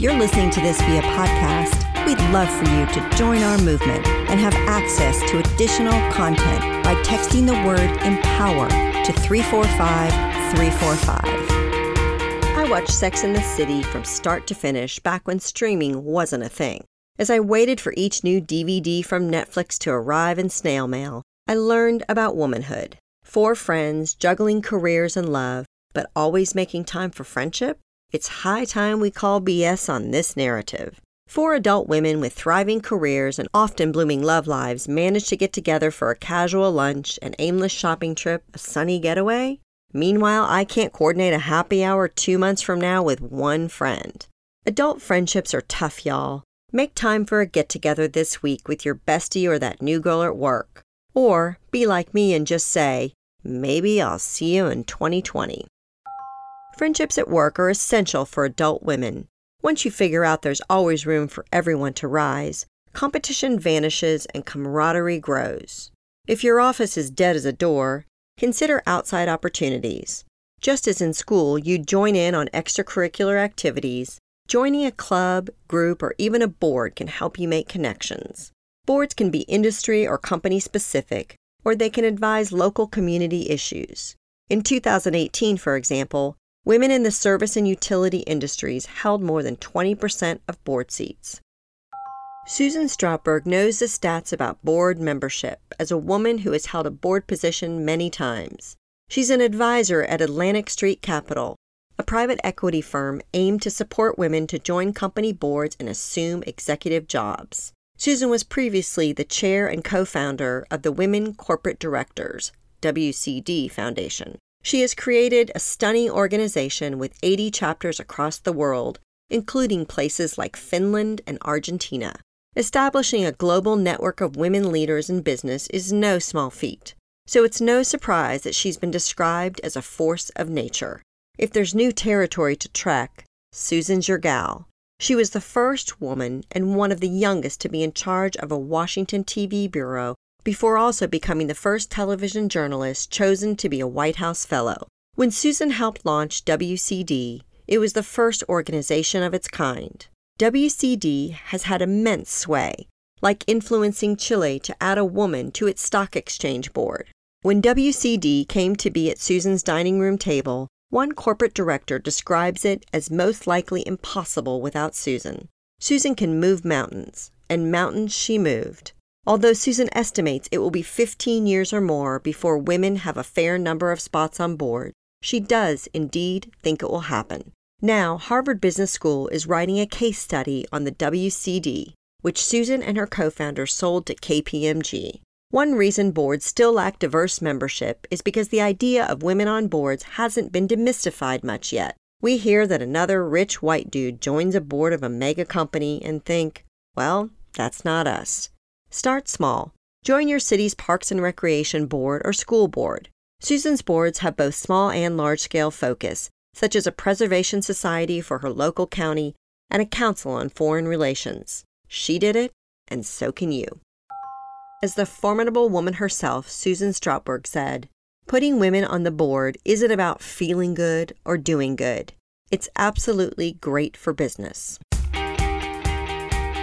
If you're listening to this via podcast, we'd love for you to join our movement and have access to additional content by texting the word empower to 345 345. I watched Sex in the City from start to finish back when streaming wasn't a thing. As I waited for each new DVD from Netflix to arrive in snail mail, I learned about womanhood. Four friends juggling careers and love, but always making time for friendship? It's high time we call BS on this narrative. Four adult women with thriving careers and often blooming love lives manage to get together for a casual lunch, an aimless shopping trip, a sunny getaway. Meanwhile, I can't coordinate a happy hour two months from now with one friend. Adult friendships are tough, y'all. Make time for a get together this week with your bestie or that new girl at work. Or be like me and just say, maybe I'll see you in 2020. Friendships at work are essential for adult women. Once you figure out there's always room for everyone to rise, competition vanishes and camaraderie grows. If your office is dead as a door, consider outside opportunities. Just as in school, you join in on extracurricular activities, joining a club, group, or even a board can help you make connections. Boards can be industry or company specific, or they can advise local community issues. In 2018, for example, women in the service and utility industries held more than 20% of board seats. Susan Stautberg knows the stats about board membership as a woman who has held a board position many times. She's an advisor at Atlantic Street Capital, a private equity firm aimed to support women to join company boards and assume executive jobs. Susan was previously the chair and co founder of the Women Corporate Directors, WCD Foundation. She has created a stunning organization with 80 chapters across the world, including places like Finland and Argentina. Establishing a global network of women leaders in business is no small feat, so it's no surprise that she's been described as a force of nature. If there's new territory to trek, Susan's your gal. She was the first woman and one of the youngest to be in charge of a Washington TV bureau before also becoming the first television journalist chosen to be a White House Fellow. When Susan helped launch WCD, it was the first organization of its kind. WCD has had immense sway, like influencing Chile to add a woman to its stock exchange board. When WCD came to be at Susan's dining room table, one corporate director describes it as most likely impossible without Susan. Susan can move mountains, and mountains she moved. Although Susan estimates it will be 15 years or more before women have a fair number of spots on board, she does indeed think it will happen. Now, Harvard Business School is writing a case study on the WCD, which Susan and her co founder sold to KPMG. One reason boards still lack diverse membership is because the idea of women on boards hasn't been demystified much yet. We hear that another rich white dude joins a board of a mega company and think, well, that's not us. Start small. Join your city's Parks and Recreation Board or school board. Susan's boards have both small and large scale focus, such as a preservation society for her local county and a council on foreign relations. She did it, and so can you. As the formidable woman herself, Susan Stautberg said, Putting women on the board isn't about feeling good or doing good. It's absolutely great for business.